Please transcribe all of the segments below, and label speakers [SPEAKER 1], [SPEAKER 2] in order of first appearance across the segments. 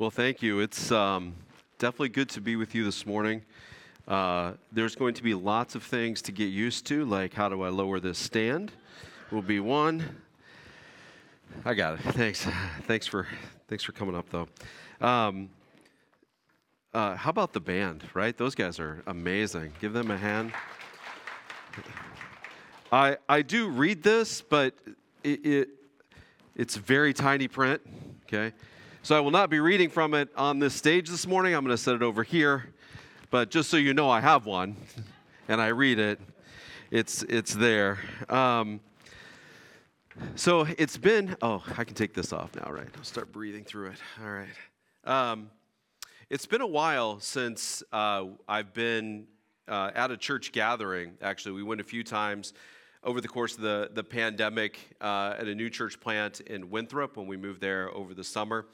[SPEAKER 1] Well, thank you. It's um, definitely good to be with you this morning. Uh, there's going to be lots of things to get used to, like how do I lower this stand? Will be one. I got it. Thanks. Thanks for thanks for coming up though. Um, uh, how about the band? Right, those guys are amazing. Give them a hand. I I do read this, but it, it it's very tiny print. Okay. So I will not be reading from it on this stage this morning. I'm going to set it over here. But just so you know, I have one and I read it. It's, it's there. Um, so it's been, oh, I can take this off now, right? I'll start breathing through it. All right. Um, it's been a while since uh, I've been uh, at a church gathering. Actually, we went a few times over the course of the, the pandemic uh, at a new church plant in Winthrop when we moved there over the summer.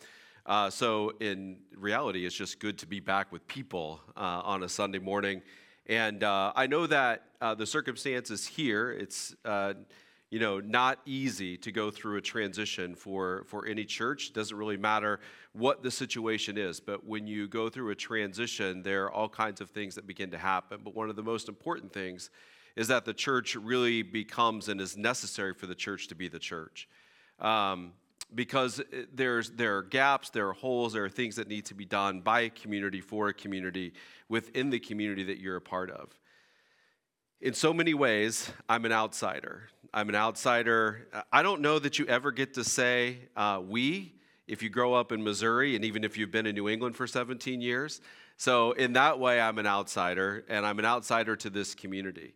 [SPEAKER 1] Uh, so, in reality, it's just good to be back with people uh, on a Sunday morning. And uh, I know that uh, the circumstances here, it's uh, you know not easy to go through a transition for for any church. It doesn't really matter what the situation is, but when you go through a transition, there are all kinds of things that begin to happen. But one of the most important things is that the church really becomes and is necessary for the church to be the church. Um, because there's, there are gaps, there are holes, there are things that need to be done by a community for a community within the community that you're a part of. In so many ways, I'm an outsider. I'm an outsider. I don't know that you ever get to say uh, we if you grow up in Missouri and even if you've been in New England for 17 years. So, in that way, I'm an outsider, and I'm an outsider to this community.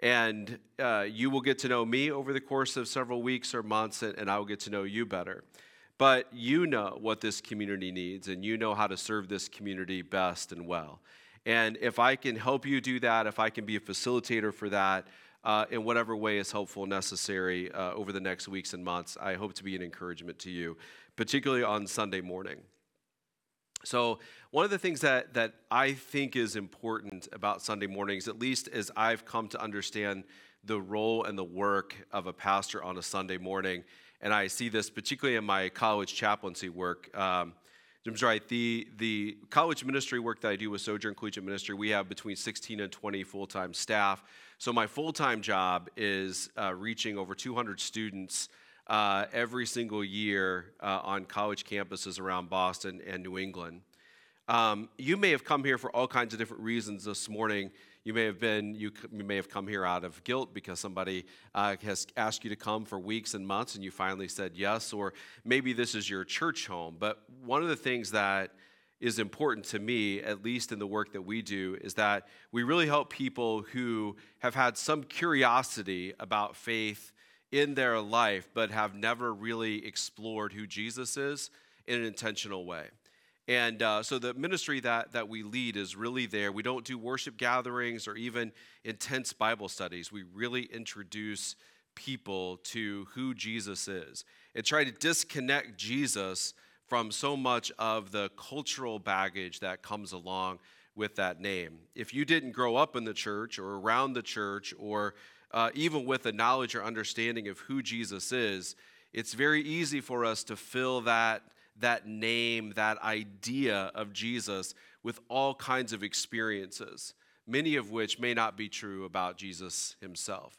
[SPEAKER 1] And uh, you will get to know me over the course of several weeks or months, and, I will get to know you better. But you know what this community needs, and you know how to serve this community best and well. And if I can help you do that, if I can be a facilitator for that, uh, in whatever way is helpful, and necessary uh, over the next weeks and months, I hope to be an encouragement to you, particularly on Sunday morning. So, one of the things that, that I think is important about Sunday mornings, at least as I've come to understand the role and the work of a pastor on a Sunday morning, and I see this particularly in my college chaplaincy work. Um, Jim's right. The, the college ministry work that I do with Sojourn Collegiate Ministry, we have between 16 and 20 full time staff. So, my full time job is uh, reaching over 200 students uh, every single year uh, on college campuses around Boston and New England. Um, you may have come here for all kinds of different reasons this morning. You may have been, you, you may have come here out of guilt because somebody uh, has asked you to come for weeks and months and you finally said yes, or maybe this is your church home. But one of the things that is important to me, at least in the work that we do, is that we really help people who have had some curiosity about faith in their life, but have never really explored who Jesus is in an intentional way. And uh, so the ministry that, that we lead is really there. We don't do worship gatherings or even intense Bible studies. We really introduce people to who Jesus is and try to disconnect Jesus from so much of the cultural baggage that comes along with that name. If you didn't grow up in the church or around the church or uh, even with a knowledge or understanding of who Jesus is, it's very easy for us to fill that, that name, that idea of Jesus with all kinds of experiences, many of which may not be true about Jesus himself.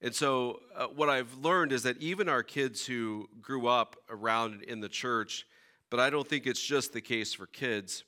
[SPEAKER 1] And so, uh, what I've learned is that even our kids who grew up around in the church, but I don't think it's just the case for kids,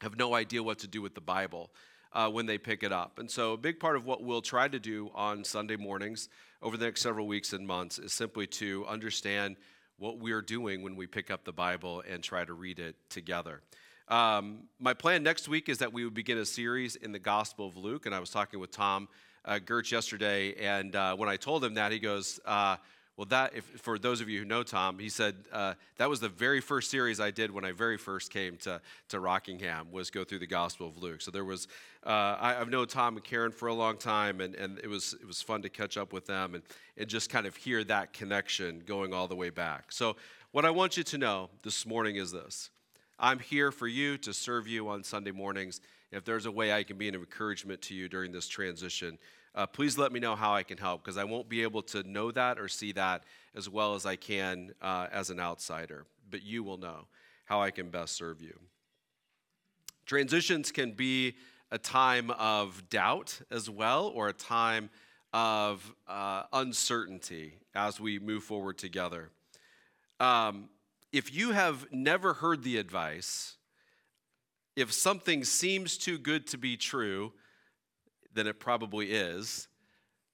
[SPEAKER 1] have no idea what to do with the Bible uh, when they pick it up. And so, a big part of what we'll try to do on Sunday mornings over the next several weeks and months is simply to understand what we're doing when we pick up the Bible and try to read it together. Um, my plan next week is that we would begin a series in the Gospel of Luke, and I was talking with Tom uh, Gertz yesterday, and uh, when I told him that, he goes, uh, well, that, if, for those of you who know Tom, he said uh, that was the very first series I did when I very first came to, to Rockingham was go through the Gospel of Luke. So there was, uh, I, have known Tom and Karen for a long time, and, and it, was, it was fun to catch up with them and, and just kind of hear that connection going all the way back. So what I want you to know this morning is this. I'm here for you to serve you on Sunday mornings. If there's a way I can be an encouragement to you during this transition, uh, please let me know how I can help because I won't be able to know that or see that as well as I can uh, as an outsider, but you will know how I can best serve you. Transitions can be a time of doubt as well, or a time of uh, uncertainty as we move forward together. Um, if you have never heard the advice, if something seems too good to be true, then it probably is,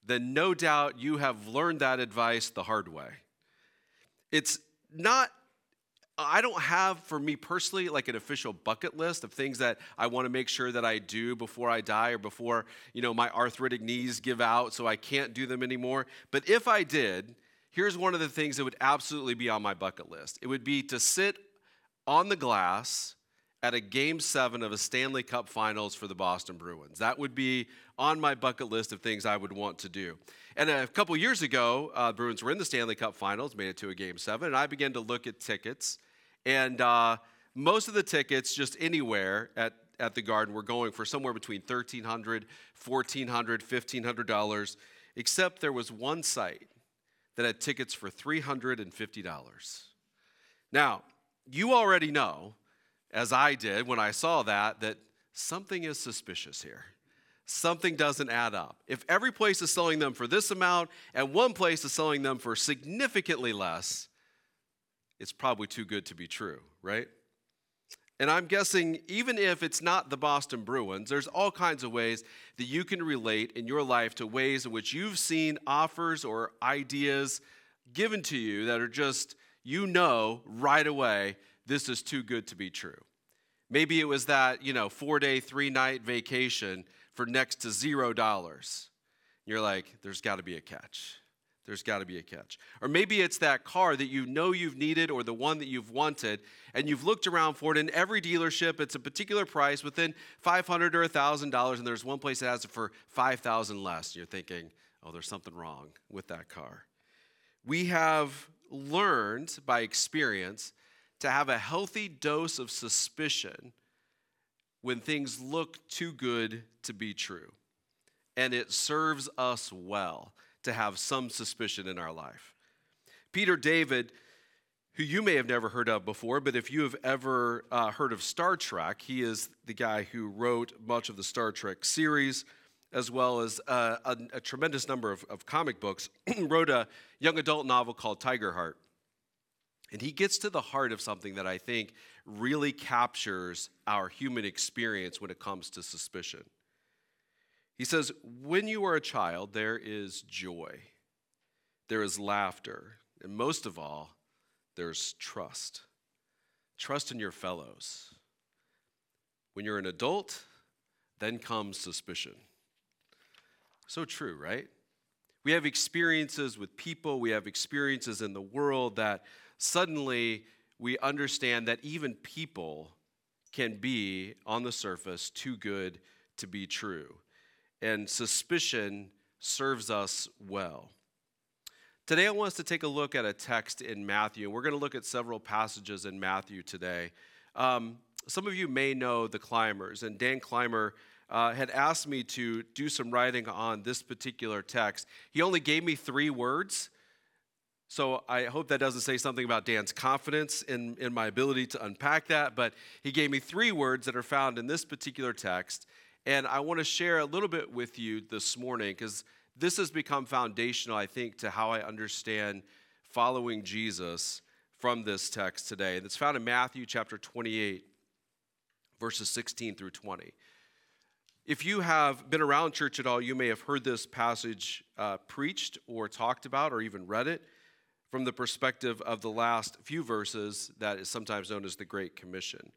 [SPEAKER 1] then no doubt you have learned that advice the hard way. It's not I don't have, for me personally, like an official bucket list of things that I want to make sure that I do before I die or before, you know, my arthritic knees give out so I can't do them anymore. But if I did, here's one of the things that would absolutely be on my bucket list it would be to sit on the glass at a game seven of a Stanley Cup finals for the Boston Bruins. That would be on my bucket list of things I would want to do. And a couple years ago, uh, Bruins were in the Stanley Cup finals, made it to a game seven, and I began to look at tickets and uh, most of the tickets, just anywhere at, at the garden, were going for somewhere between $1,300, $1,400, $1,500, except there was one site that had tickets for $350. Now, you already know, as I did when I saw that, that something is suspicious here. Something doesn't add up. If every place is selling them for this amount and one place is selling them for significantly less, it's probably too good to be true, right? And I'm guessing, even if it's not the Boston Bruins, there's all kinds of ways that you can relate in your life to ways in which you've seen offers or ideas given to you that are just, you know, right away, this is too good to be true. Maybe it was that, you know, four day, three night vacation for next to zero dollars. You're like, there's got to be a catch. There's got to be a catch. Or maybe it's that car that you know you've needed or the one that you've wanted, and you've looked around for it. In every dealership, it's a particular price within 500 or $1,000, and there's one place that has it for 5000 less. You're thinking, oh, there's something wrong with that car. We have learned by experience to have a healthy dose of suspicion when things look too good to be true. And it serves us well to have some suspicion in our life. Peter David, who you may have never heard of before, but if you have ever uh, heard of Star Trek, he is the guy who wrote much of the Star Trek series, as well as uh, a, a, tremendous number of, of comic books, wrote a young adult novel called Tigerheart. And he gets to the heart of something that I think really captures our human experience when it comes to suspicion. He says, When you are a child, there is joy, there is laughter, and most of all, there's trust. Trust in your fellows. When you're an adult, then comes suspicion. So true, right? We have experiences with people, we have experiences in the world that suddenly we understand that even people can be, on the surface, too good to be true and suspicion serves us well. Today, I want us to take a look at a text in Matthew. We're going to look at several passages in Matthew today. Um, some of you may know the Clymers, and Dan Clymer uh, had asked me to do some writing on this particular text. He only gave me three words, so I hope that doesn't say something about Dan's confidence in, in my ability to unpack that, but he gave me three words that are found in this particular text. And I want to share a little bit with you this morning because this has become foundational, I think, to how I understand following Jesus from this text today. And it's found in Matthew chapter 28, verses 16 through 20. If you have been around church at all, you may have heard this passage uh, preached or talked about or even read it from the perspective of the last few verses that is sometimes known as the Great Commission.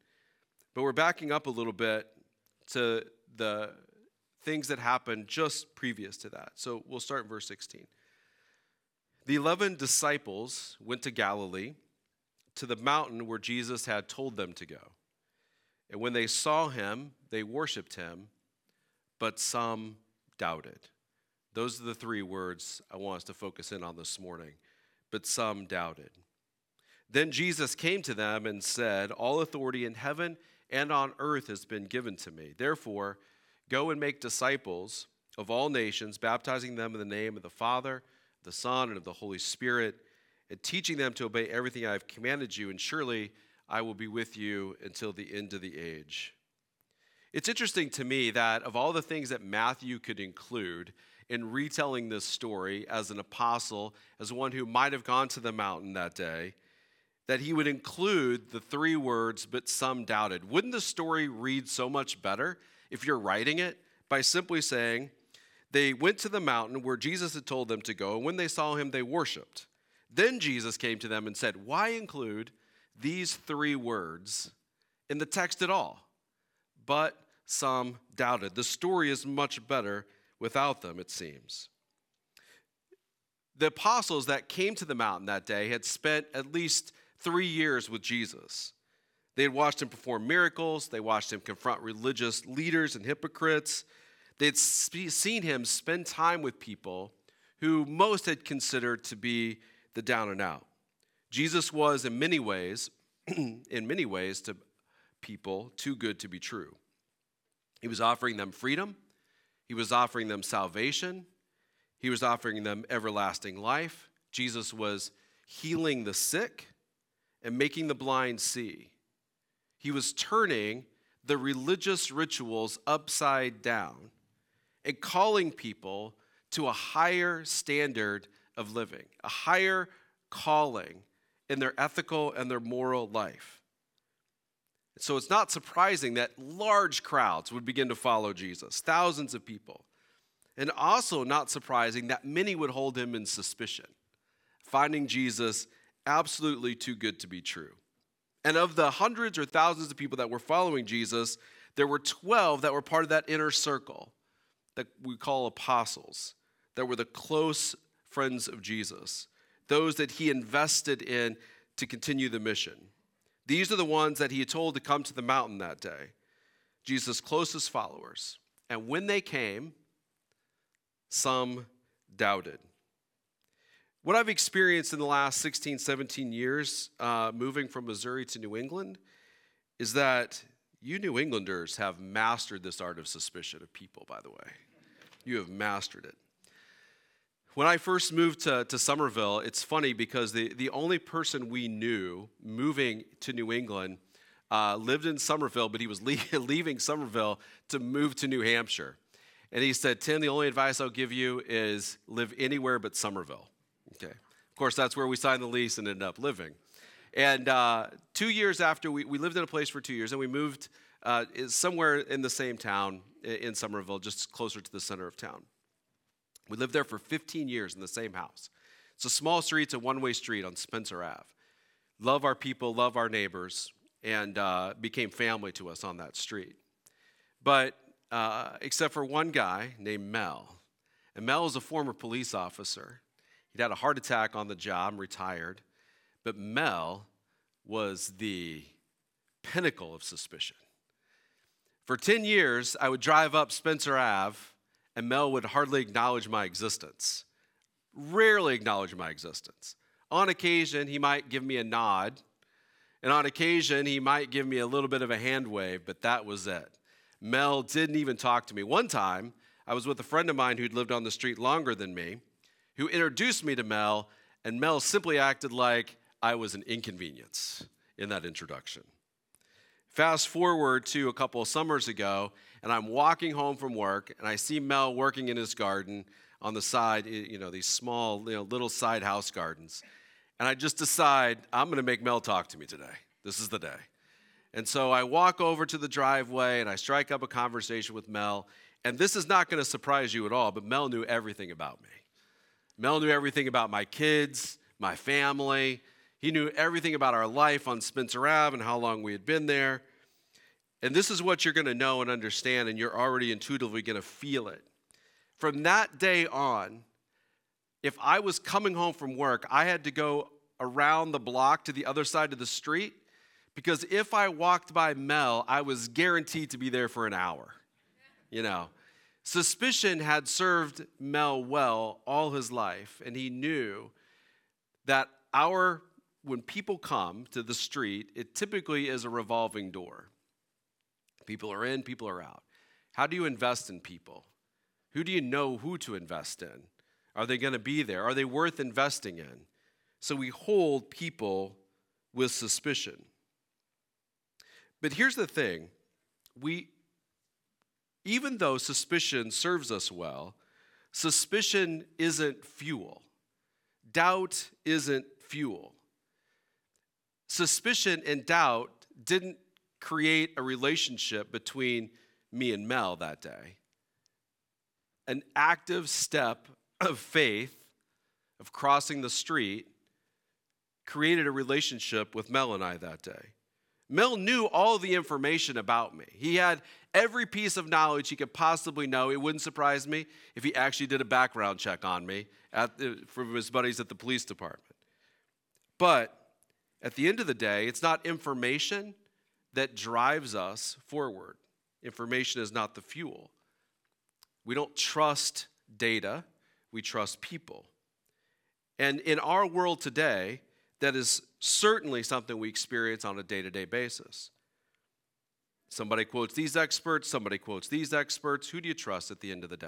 [SPEAKER 1] But we're backing up a little bit to the things that happened just previous to that. So we'll start in verse 16. The 11 disciples went to Galilee, to the mountain where Jesus had told them to go. And when they saw him, they worshiped him, but some doubted. Those are the three words I want us to focus in on this morning. But some doubted. Then Jesus came to them and said, All authority in heaven and on earth has been given to me. Therefore, go and make disciples of all nations, baptizing them in the name of the Father, the Son, and of the Holy Spirit, and teaching them to obey everything I have commanded you. And surely I will be with you until the end of the age. It's interesting to me that of all the things that Matthew could include in retelling this story as an apostle, as one who might have gone to the mountain that day, that he would include the three words, but some doubted. Wouldn't the story read so much better if you're writing it by simply saying, they went to the mountain where Jesus had told them to go, and when they saw him, they worshiped. Then Jesus came to them and said, Why include these three words in the text at all? But some doubted. The story is much better without them, it seems. The apostles that came to the mountain that day had spent at least three years with Jesus. They had watched him perform miracles, they watched him confront religious leaders and hypocrites. They had seen him spend time with people who most had considered to be the down and out. Jesus was, in many ways, in many ways, to people too good to be true. He was offering them freedom, he was offering them salvation, he was offering them everlasting life. Jesus was healing the sick and making the blind see. He was turning the religious rituals upside down and calling people to a higher standard of living, a higher calling in their ethical and their moral life. So it's not surprising that large crowds would begin to follow Jesus, thousands of people. And also not surprising that many would hold him in suspicion, finding Jesus absolutely too good to be true. And of the hundreds or thousands of people that were following Jesus, there were 12 that were part of that inner circle that we call apostles, that were the close friends of Jesus, those that he invested in to continue the mission. These are the ones that he had told to come to the mountain that day, Jesus' closest followers. And when they came, some doubted. What I've experienced in the last 16, 17 years uh, moving from Missouri to New England is that you New Englanders have mastered this art of suspicion of people, by the way. You have mastered it. When I first moved to, to Somerville, it's funny because the, the only person we knew moving to New England uh, lived in Somerville, but he was leaving Somerville to move to New Hampshire. And he said, Tim, the only advice I'll give you is live anywhere but Somerville. Okay. Of course, that's where we signed the lease and ended up living. And uh, two years after, we, we lived in a place for two years, and we moved uh, somewhere in the same town in Somerville, just closer to the center of town. We lived there for 15 years in the same house. It's a small street, it's a one way street on Spencer Ave. Love our people, love our neighbors, and uh, became family to us on that street. But uh, except for one guy named Mel. And Mel is a former police officer. He'd had a heart attack on the job, retired. But Mel was the pinnacle of suspicion. For 10 years, I would drive up Spencer Ave, and Mel would hardly acknowledge my existence. Rarely acknowledge my existence. On occasion, he might give me a nod, and on occasion, he might give me a little bit of a hand wave, but that was it. Mel didn't even talk to me. One time, I was with a friend of mine who'd lived on the street longer than me who introduced me to Mel, and Mel simply acted like I was an inconvenience in that introduction. Fast forward to a couple of summers ago, and I'm walking home from work, and I see Mel working in his garden on the side, you know, these small, you know, little side house gardens. And I just decide I'm going to make Mel talk to me today. This is the day. And so I walk over to the driveway and I strike up a conversation with Mel. And this is not going to surprise you at all, but Mel knew everything about me. Mel knew everything about my kids, my family. He knew everything about our life on Spencer Ave and how long we had been there. And this is what you're going to know and understand, and you're already intuitively going to feel it. From that day on, if I was coming home from work, I had to go around the block to the other side of the street because if I walked by Mel, I was guaranteed to be there for an hour. You know, Suspicion had served Mel well all his life, and he knew that our when people come to the street, it typically is a revolving door. People are in, people are out. How do you invest in people? Who do you know who to invest in? Are they going to be there? Are they worth investing in? So we hold people with suspicion. But here's the thing we, even though suspicion serves us well, suspicion isn't fuel, doubt isn't fuel. Suspicion and doubt didn't create a relationship between me and Mel that day. An active step of faith, of crossing the street, created a relationship with Mel and I that day. Mel knew all the information about me. He had every piece of knowledge he could possibly know. It wouldn't surprise me if he actually did a background check on me at the, from his buddies at the police department. But at the end of the day, it's not information that drives us forward. Information is not the fuel. We don't trust data, we trust people. And in our world today, that is certainly something we experience on a day to day basis. Somebody quotes these experts, somebody quotes these experts. Who do you trust at the end of the day?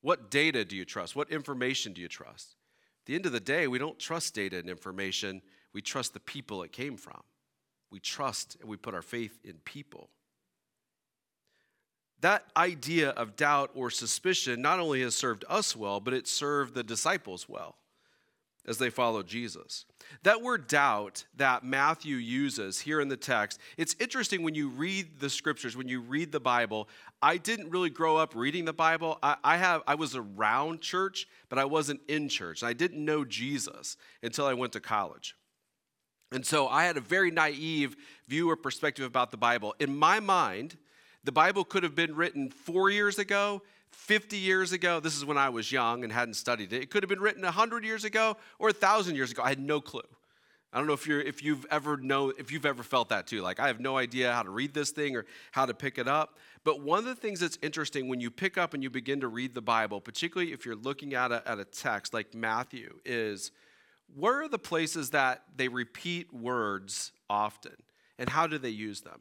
[SPEAKER 1] What data do you trust? What information do you trust? At the end of the day, we don't trust data and information, we trust the people it came from. We trust and we put our faith in people. That idea of doubt or suspicion not only has served us well, but it served the disciples well as they followed Jesus. That word doubt that Matthew uses here in the text, it's interesting when you read the scriptures, when you read the Bible. I didn't really grow up reading the Bible. I, I have I was around church, but I wasn't in church. I didn't know Jesus until I went to college. And so I had a very naive view or perspective about the Bible. In my mind, the Bible could have been written four years ago, 50 years ago. This is when I was young and hadn't studied it. It could have been written 100 years ago or 1,000 years ago. I had no clue. I don't know if, you're, if you've ever if you've ever felt that too. Like I have no idea how to read this thing or how to pick it up. But one of the things that's interesting when you pick up and you begin to read the Bible, particularly if you're looking at a, at a text like Matthew, is where are the places that they repeat words often and how do they use them?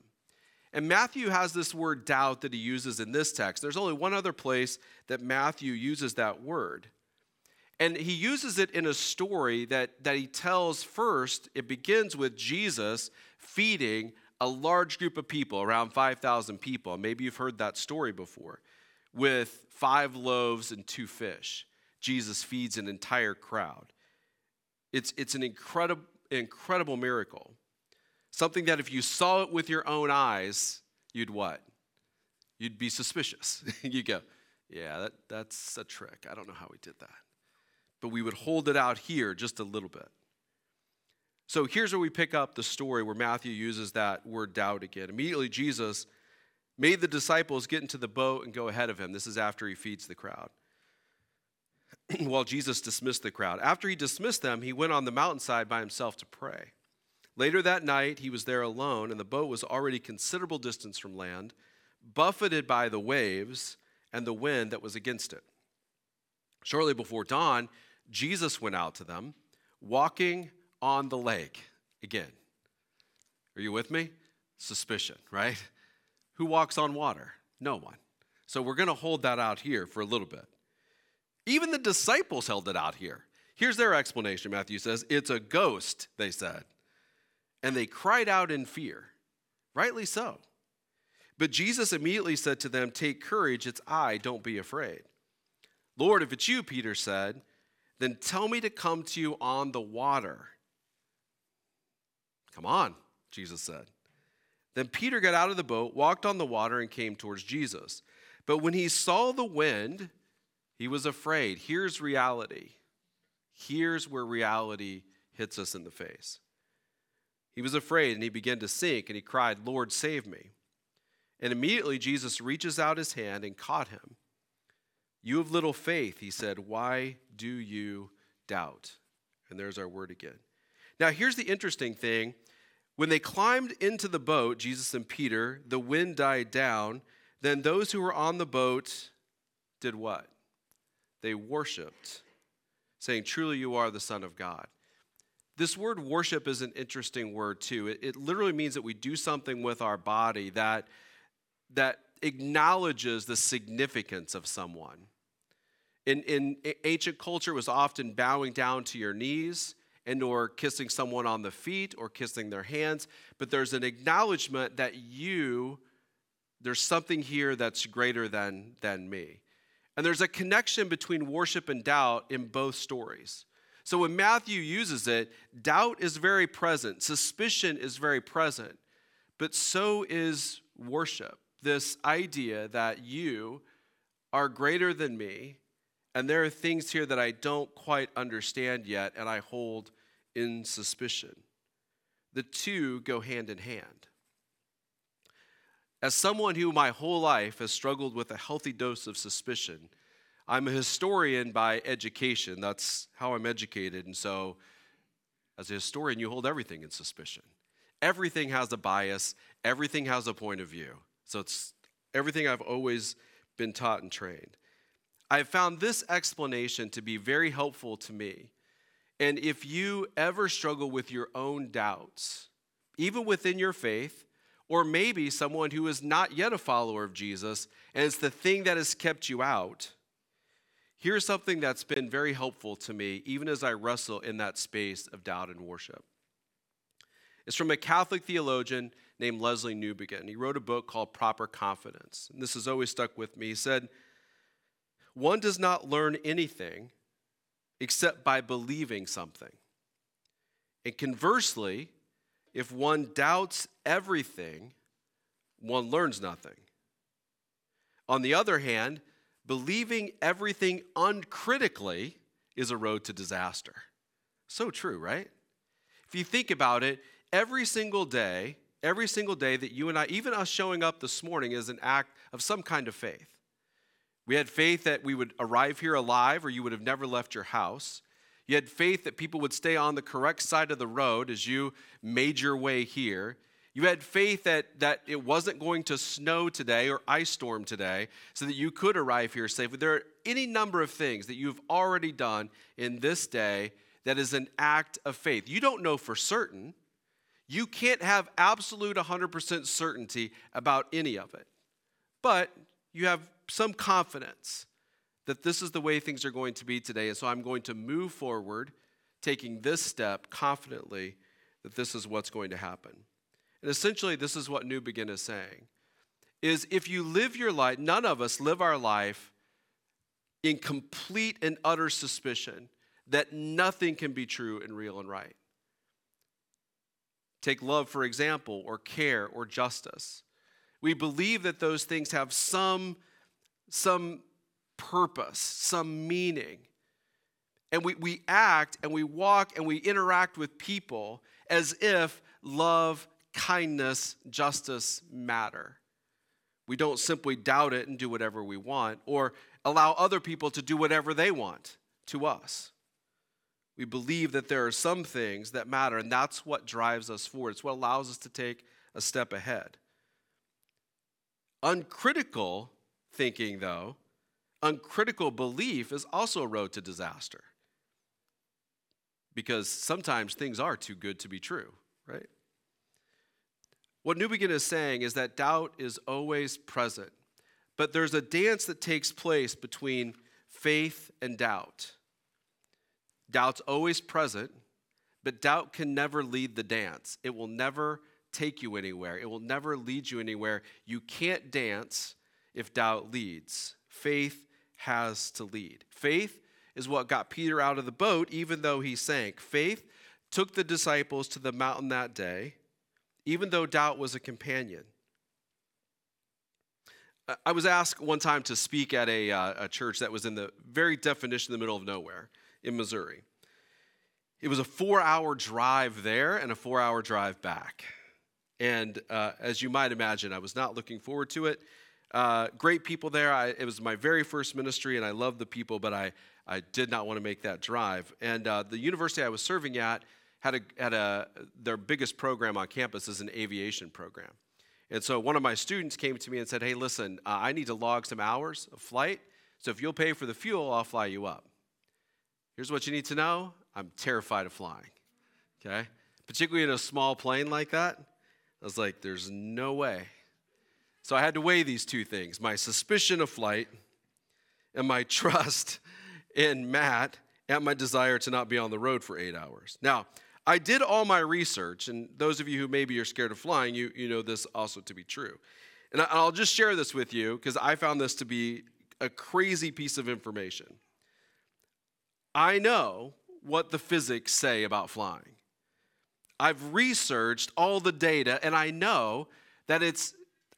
[SPEAKER 1] And Matthew has this word doubt that he uses in this text. There's only one other place that Matthew uses that word. And he uses it in a story that, that he tells first. It begins with Jesus feeding a large group of people, around 5,000 people. Maybe you've heard that story before, with five loaves and two fish. Jesus feeds an entire crowd. It's, it's an incredible, incredible miracle. Something that if you saw it with your own eyes, you'd what? You'd be suspicious. you go, yeah, that, that's a trick. I don't know how we did that. But we would hold it out here just a little bit. So here's where we pick up the story where Matthew uses that word doubt again. Immediately, Jesus made the disciples get into the boat and go ahead of him. This is after he feeds the crowd. While Jesus dismissed the crowd. After he dismissed them, he went on the mountainside by himself to pray. Later that night, he was there alone, and the boat was already considerable distance from land, buffeted by the waves and the wind that was against it. Shortly before dawn, Jesus went out to them, walking on the lake. Again, are you with me? Suspicion, right? Who walks on water? No one. So we're going to hold that out here for a little bit. Even the disciples held it out here. Here's their explanation Matthew says, It's a ghost, they said and they cried out in fear. Rightly so. But Jesus immediately said to them, Take courage, it's I, don't be afraid. Lord, if it's you, Peter said, then tell me to come to you on the water. Come on, Jesus said. Then Peter got out of the boat, walked on the water, and came towards Jesus. But when he saw the wind, he was afraid. Here's reality. Here's where reality hits us in the face. He was afraid and he began to sink and he cried, Lord, save me. And immediately Jesus reaches out his hand and caught him. You have little faith, he said, why do you doubt? And there's our word again. Now, here's the interesting thing. When they climbed into the boat, Jesus and Peter, the wind died down. Then those who were on the boat did what? They worshiped, saying, Truly, you are the Son of God. This word worship is an interesting word too. It, it, literally means that we do something with our body that, that acknowledges the significance of someone. In, in ancient culture, was often bowing down to your knees and or kissing someone on the feet or kissing their hands, but there's an acknowledgement that you there's something here that's greater than than me. And there's a connection between worship and doubt in both stories. So when Matthew uses it, doubt is very present, suspicion is very present, but so is worship. This idea that you are greater than me, and there are things here that I don't quite understand yet, and I hold in suspicion. The two go hand in hand. As someone who my whole life has struggled with a healthy dose of suspicion, I'm a historian by education. That's how I'm educated. And so, as a historian, you hold everything in suspicion. Everything has a bias, everything has a point of view. So, it's everything I've always been taught and trained. I've found this explanation to be very helpful to me. And if you ever struggle with your own doubts, even within your faith, or maybe someone who is not yet a follower of Jesus, and it's the thing that has kept you out, here's something that's been very helpful to me, even as I wrestle in that space of doubt and worship. It's from a Catholic theologian named Lesslie Newbigin. He wrote a book called Proper Confidence. And this has always stuck with me. He said, One does not learn anything except by believing something. And conversely, if one doubts everything, one learns nothing. On the other hand, believing everything uncritically is a road to disaster. So true, right? If you think about it, every single day, every single day that you and I, even us showing up this morning, is an act of some kind of faith. We had faith that we would arrive here alive or you would have never left your house. You had faith that people would stay on the correct side of the road as you made your way here. You had faith that, that it wasn't going to snow today or ice storm today so that you could arrive here safely. There are any number of things that you've already done in this day that is an act of faith. You don't know for certain. You can't have absolute 100% certainty about any of it. But you have some confidence that this is the way things are going to be today. And so I'm going to move forward, taking this step confidently that this is what's going to happen. And essentially, this is what Newbigin is saying is if you live your life, none of us live our life in complete and utter suspicion that nothing can be true and real and right. Take love, for example, or care or justice. We believe that those things have some, some purpose, some meaning. And we, we act and we walk and we interact with people as if love, kindness, justice matter. We don't simply doubt it and do whatever we want or allow other people to do whatever they want to us. We believe that there are some things that matter, and that's what drives us forward. It's what allows us to take a step ahead. Uncritical thinking, though, uncritical belief is also a road to disaster. Because sometimes things are too good to be true, right? What Newbigin is saying is that doubt is always present, but there's a dance that takes place between faith and doubt. Doubt's always present, but doubt can never lead the dance. It will never take you anywhere, it will never lead you anywhere. You can't dance if doubt leads. Faith has to lead. Faith is what got Peter out of the boat, even though he sank. Faith took the disciples to the mountain that day, even though doubt was a companion. I was asked one time to speak at a, uh, a church that was in the very definition in the middle of nowhere in Missouri. It was a four hour drive there and a four hour drive back. And uh, as you might imagine, I was not looking forward to it. Uh, great people there. I, it was my very first ministry, and I loved the people, but I, I did not want to make that drive. And uh, the university I was serving at had a, had a their biggest program on campus is an aviation program. And so one of my students came to me and said, "Hey, listen, uh, I need to log some hours of flight. So if you'll pay for the fuel, I'll fly you up." Here's what you need to know: I'm terrified of flying. Okay, particularly in a small plane like that. I was like, "There's no way." So I had to weigh these two things my suspicion of flight and my trust in Matt and my desire to not be on the road for eight hours. Now, I did all my research, and those of you who maybe are scared of flying, you, you know this also to be true. And I'll just share this with you because I found this to be a crazy piece of information. I know what the physics say about flying. I've researched all the data and I know that it's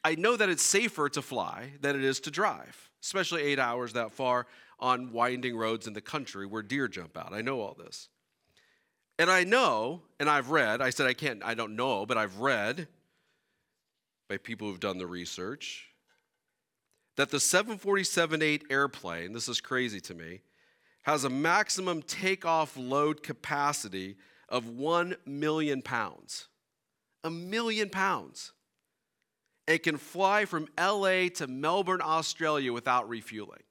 [SPEAKER 1] I know that it's safer to fly than it is to drive, especially 8 hours that far on winding roads in the country where deer jump out. I know all this. And I know, and I've read, I said I can't, I don't know, but I've read by people who've done the research that the 747 8 airplane, this is crazy to me, has a maximum takeoff load capacity of 1 million pounds. A million pounds. It can fly from LA to Melbourne, Australia without refueling.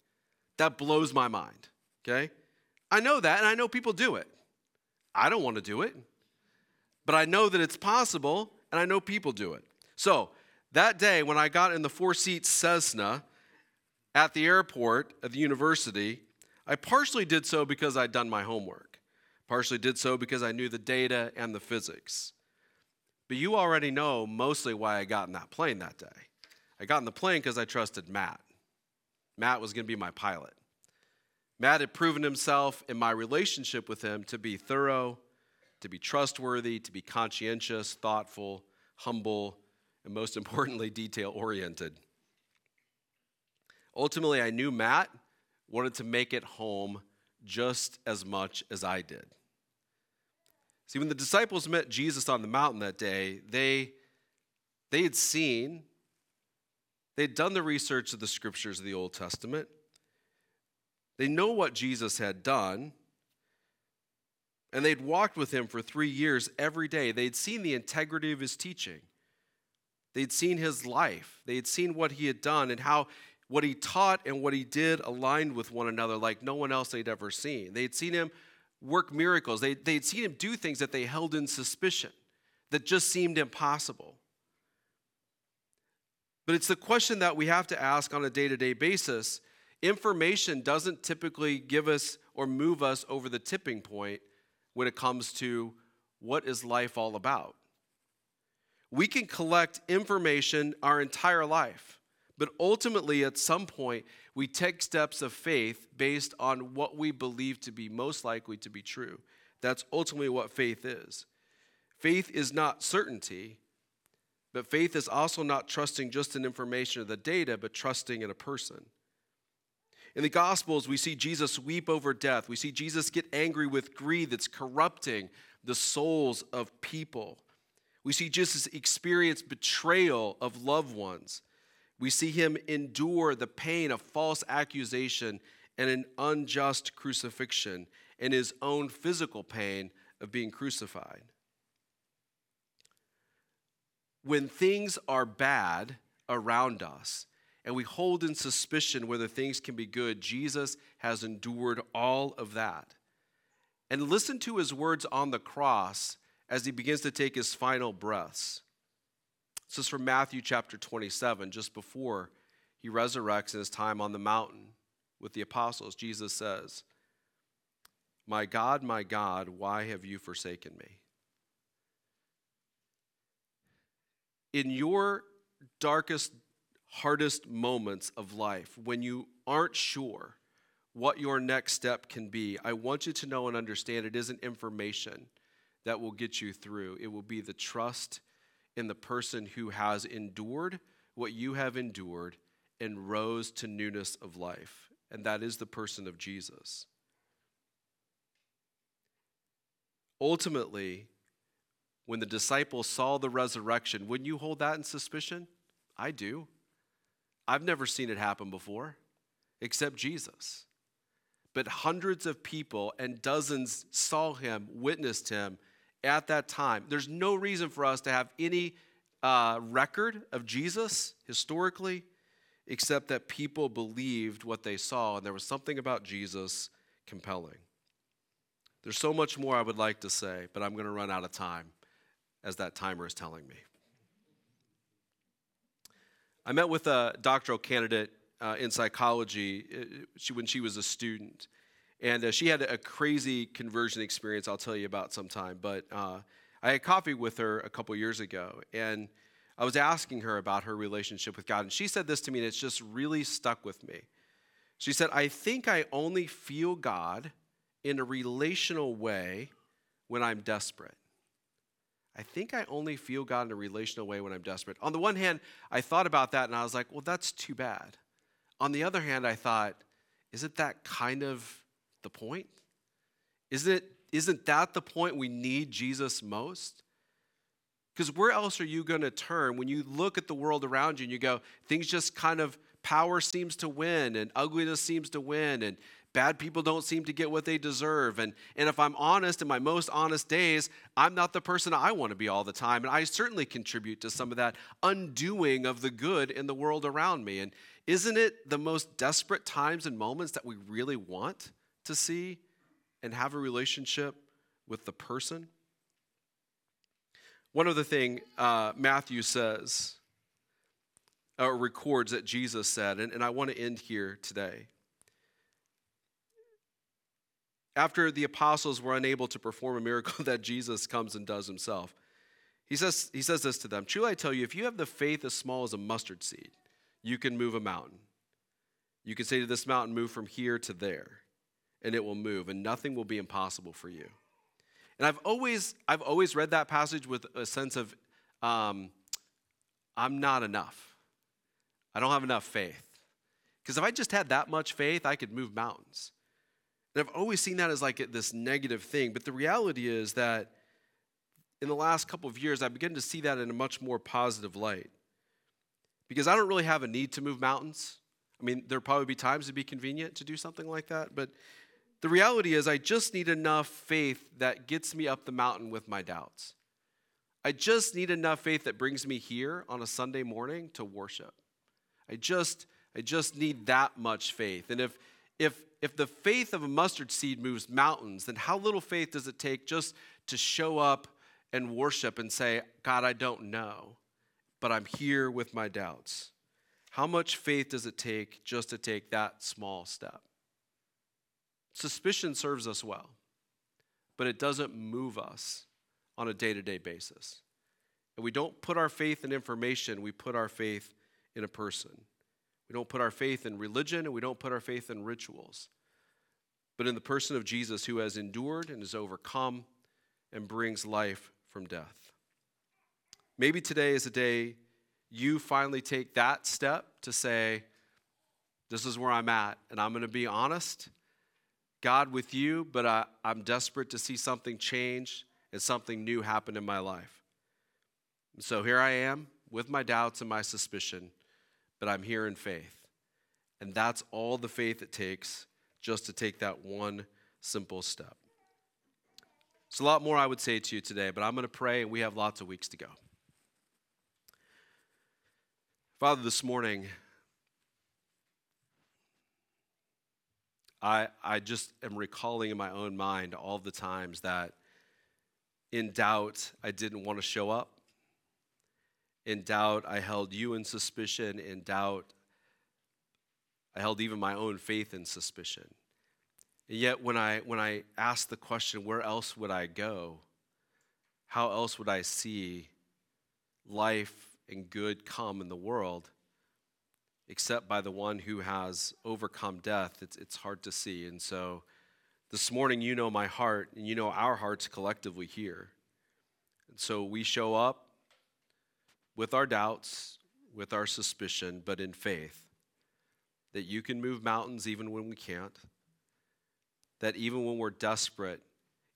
[SPEAKER 1] That blows my mind, okay? I know that, and I know people do it. I don't want to do it, but I know that it's possible, and I know people do it. So, that day when I got in the four seat Cessna at the airport at the university, I partially did so because I'd done my homework, partially did so because I knew the data and the physics. But you already know mostly why I got in that plane that day. I got in the plane because I trusted Matt. Matt was going to be my pilot. Matt had proven himself in my relationship with him to be thorough, to be trustworthy, to be conscientious, thoughtful, humble, and most importantly, detail oriented. Ultimately, I knew Matt wanted to make it home just as much as I did. See, when the disciples met Jesus on the mountain that day, they, they had seen, they had done the research of the scriptures of the Old Testament. They know what Jesus had done, and they'd walked with him for three years every day. They'd seen the integrity of his teaching, they'd seen his life, they had seen what he had done, and how what he taught and what he did aligned with one another like no one else they'd ever seen. They'd seen him work miracles. They, they'd seen him do things that they held in suspicion, that just seemed impossible. But it's the question that we have to ask on a day to day basis. Information doesn't typically give us or move us over the tipping point when it comes to what is life all about. We can collect information our entire life, but ultimately, at some point, we take steps of faith based on what we believe to be most likely to be true. That's ultimately what faith is. Faith is not certainty, but faith is also not trusting just in information or the data, but trusting in a person. In the Gospels, we see Jesus weep over death. We see Jesus get angry with greed that's corrupting the souls of people. We see Jesus experience betrayal of loved ones. We see him endure the pain of false accusation and an unjust crucifixion and his own physical pain of being crucified. When things are bad around us and we hold in suspicion whether things can be good, Jesus has endured all of that. And listen to his words on the cross as he begins to take his final breaths. This is from Matthew chapter 27, just before he resurrects in his time on the mountain with the apostles. Jesus says, My God, my God, why have you forsaken me? In your darkest, hardest moments of life, when you aren't sure what your next step can be, I want you to know and understand it isn't information that will get you through. It will be the trust in the person who has endured what you have endured and rose to newness of life. And that is the person of Jesus. Ultimately, when the disciples saw the resurrection, wouldn't you hold that in suspicion? I do. I've never seen it happen before, except Jesus. But hundreds of people and dozens saw him, witnessed him, at that time. There's no reason for us to have any uh, record of Jesus historically, except that people believed what they saw, and there was something about Jesus compelling. There's so much more I would like to say, but I'm going to run out of time as that timer is telling me. I met with a doctoral candidate uh, in psychology uh, when she was a student. And uh, she had a crazy conversion experience I'll tell you about sometime. But uh, I had coffee with her a couple years ago, and I was asking her about her relationship with God. And she said this to me, and it's just really stuck with me. She said, I think I only feel God in a relational way when I'm desperate. I think I only feel God in a relational way when I'm desperate. On the one hand, I thought about that and I was like, well, that's too bad. On the other hand, I thought, isn't that kind of the point? Isn't, it, isn't that the point we need Jesus most? Because where else are you going to turn when you look at the world around you and you go, things just kind of, power seems to win and ugliness seems to win and bad people don't seem to get what they deserve. And, and if I'm honest, in my most honest days, I'm not the person I want to be all the time. And I certainly contribute to some of that undoing of the good in the world around me. And isn't it the most desperate times and moments that we really want to see and have a relationship with the person? One other thing uh, Matthew says, or records that Jesus said, and, and I want to end here today. After the apostles were unable to perform a miracle that Jesus comes and does himself, he says, he says this to them Truly I tell you, if you have the faith as small as a mustard seed, you can move a mountain. You can say to this mountain, Move from here to there, and it will move, and nothing will be impossible for you. And I've always, I've always read that passage with a sense of, um, I'm not enough. I don't have enough faith. Because if I just had that much faith, I could move mountains. And I've always seen that as like this negative thing. But the reality is that in the last couple of years, I began to see that in a much more positive light. Because I don't really have a need to move mountains. I mean, there'll probably be times to be convenient to do something like that, but the reality is, I just need enough faith that gets me up the mountain with my doubts. I just need enough faith that brings me here on a Sunday morning to worship. I just, I just need that much faith. And if, if, if the faith of a mustard seed moves mountains, then how little faith does it take just to show up and worship and say, God, I don't know, but I'm here with my doubts? How much faith does it take just to take that small step? Suspicion serves us well, but it doesn't move us on a day to day basis. And we don't put our faith in information, we put our faith in a person. We don't put our faith in religion, and we don't put our faith in rituals, but in the person of Jesus who has endured and has overcome and brings life from death. Maybe today is a day you finally take that step to say, This is where I'm at, and I'm going to be honest God with you, but I, I'm desperate to see something change and something new happen in my life. And so here I am with my doubts and my suspicion, but I'm here in faith. And that's all the faith it takes just to take that one simple step. There's a lot more I would say to you today, but I'm going to pray, and we have lots of weeks to go. Father, this morning, I, I just am recalling in my own mind all the times that in doubt I didn't want to show up. In doubt, I held you in suspicion. In doubt, I held even my own faith in suspicion. And yet, when I, when I asked the question, where else would I go? How else would I see life and good come in the world? Except by the one who has overcome death, it's, it's hard to see. And so this morning, you know my heart, and you know our hearts collectively here. And so we show up with our doubts, with our suspicion, but in faith that you can move mountains even when we can't, that even when we're desperate,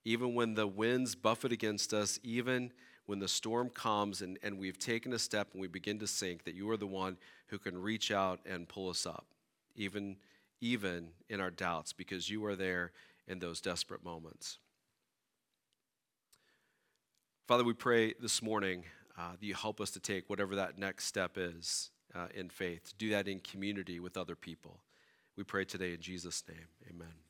[SPEAKER 1] even when the winds buffet against us, even when the storm comes and, and we've taken a step and we begin to sink, that you are the one who can reach out and pull us up, even, even in our doubts, because you are there in those desperate moments. Father, we pray this morning uh, that you help us to take whatever that next step is uh, in faith, to do that in community with other people. We pray today in Jesus' name. Amen.